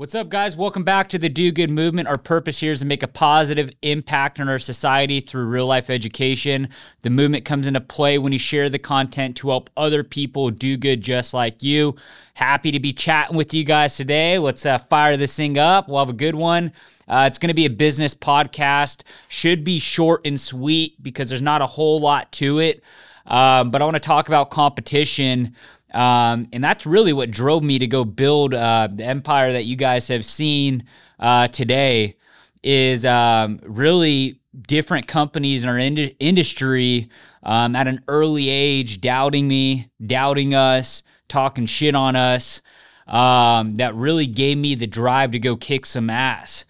What's up, guys? Welcome back to the Do Good Movement. Our purpose here is to make a positive impact on our society through real life education. The movement comes into play when you share the content to help other people do good just like you. Happy to be chatting with you guys today. Let's uh, fire this thing up. We'll have a good one. Uh, it's going to be a business podcast. Should be short and sweet because there's not a whole lot to it. Um, but I want to talk about competition. Um, and that's really what drove me to go build uh, the empire that you guys have seen uh, today is um, really different companies in our ind- industry um, at an early age doubting me, doubting us, talking shit on us. Um, that really gave me the drive to go kick some ass.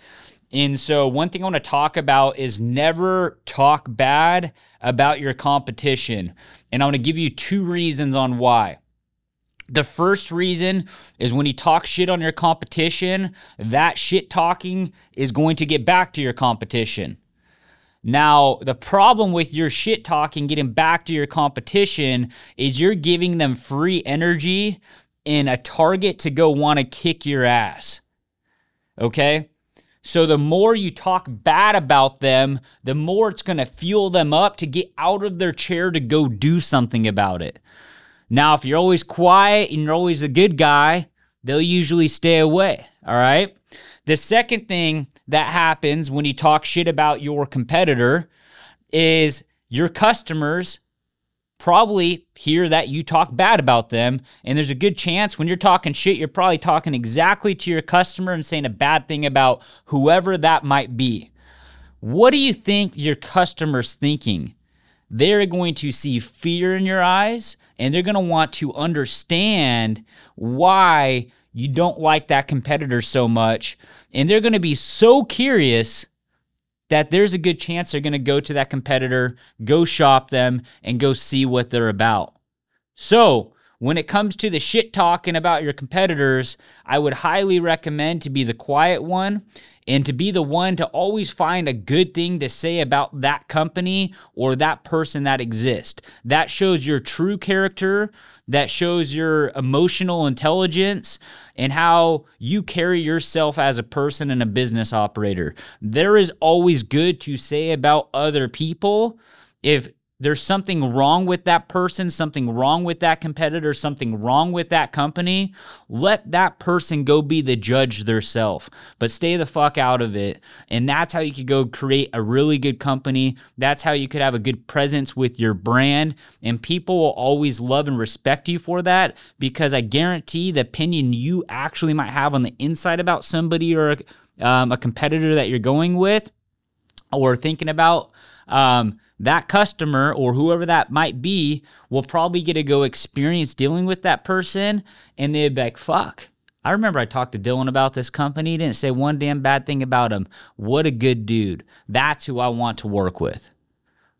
And so, one thing I want to talk about is never talk bad about your competition. And I want to give you two reasons on why. The first reason is when you talk shit on your competition, that shit talking is going to get back to your competition. Now, the problem with your shit talking getting back to your competition is you're giving them free energy and a target to go want to kick your ass. Okay? So the more you talk bad about them, the more it's going to fuel them up to get out of their chair to go do something about it. Now, if you're always quiet and you're always a good guy, they'll usually stay away. All right. The second thing that happens when you talk shit about your competitor is your customers probably hear that you talk bad about them. And there's a good chance when you're talking shit, you're probably talking exactly to your customer and saying a bad thing about whoever that might be. What do you think your customer's thinking? They're going to see fear in your eyes and they're going to want to understand why you don't like that competitor so much. And they're going to be so curious that there's a good chance they're going to go to that competitor, go shop them, and go see what they're about. So, when it comes to the shit talking about your competitors, I would highly recommend to be the quiet one and to be the one to always find a good thing to say about that company or that person that exists. That shows your true character, that shows your emotional intelligence, and how you carry yourself as a person and a business operator. There is always good to say about other people if there's something wrong with that person, something wrong with that competitor, something wrong with that company, let that person go be the judge theirself. But stay the fuck out of it. And that's how you could go create a really good company. That's how you could have a good presence with your brand. And people will always love and respect you for that because I guarantee the opinion you actually might have on the inside about somebody or um, a competitor that you're going with or thinking about. Um, that customer or whoever that might be will probably get to go experience dealing with that person and they'd be like, fuck. I remember I talked to Dylan about this company, He didn't say one damn bad thing about him. What a good dude. That's who I want to work with.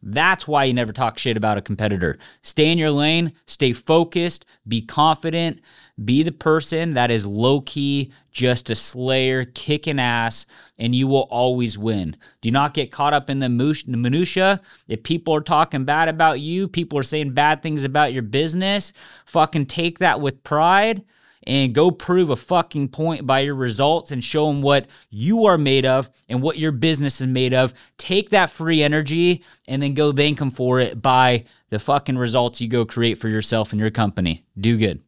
That's why you never talk shit about a competitor. Stay in your lane, stay focused, be confident, be the person that is low key, just a slayer, kicking ass, and you will always win. Do not get caught up in the minutia. If people are talking bad about you, people are saying bad things about your business, fucking take that with pride and go prove a fucking point by your results and show them what you are made of and what your business is made of. Take that free energy and then go thank them for it by the fucking results you go create for yourself and your company. Do good.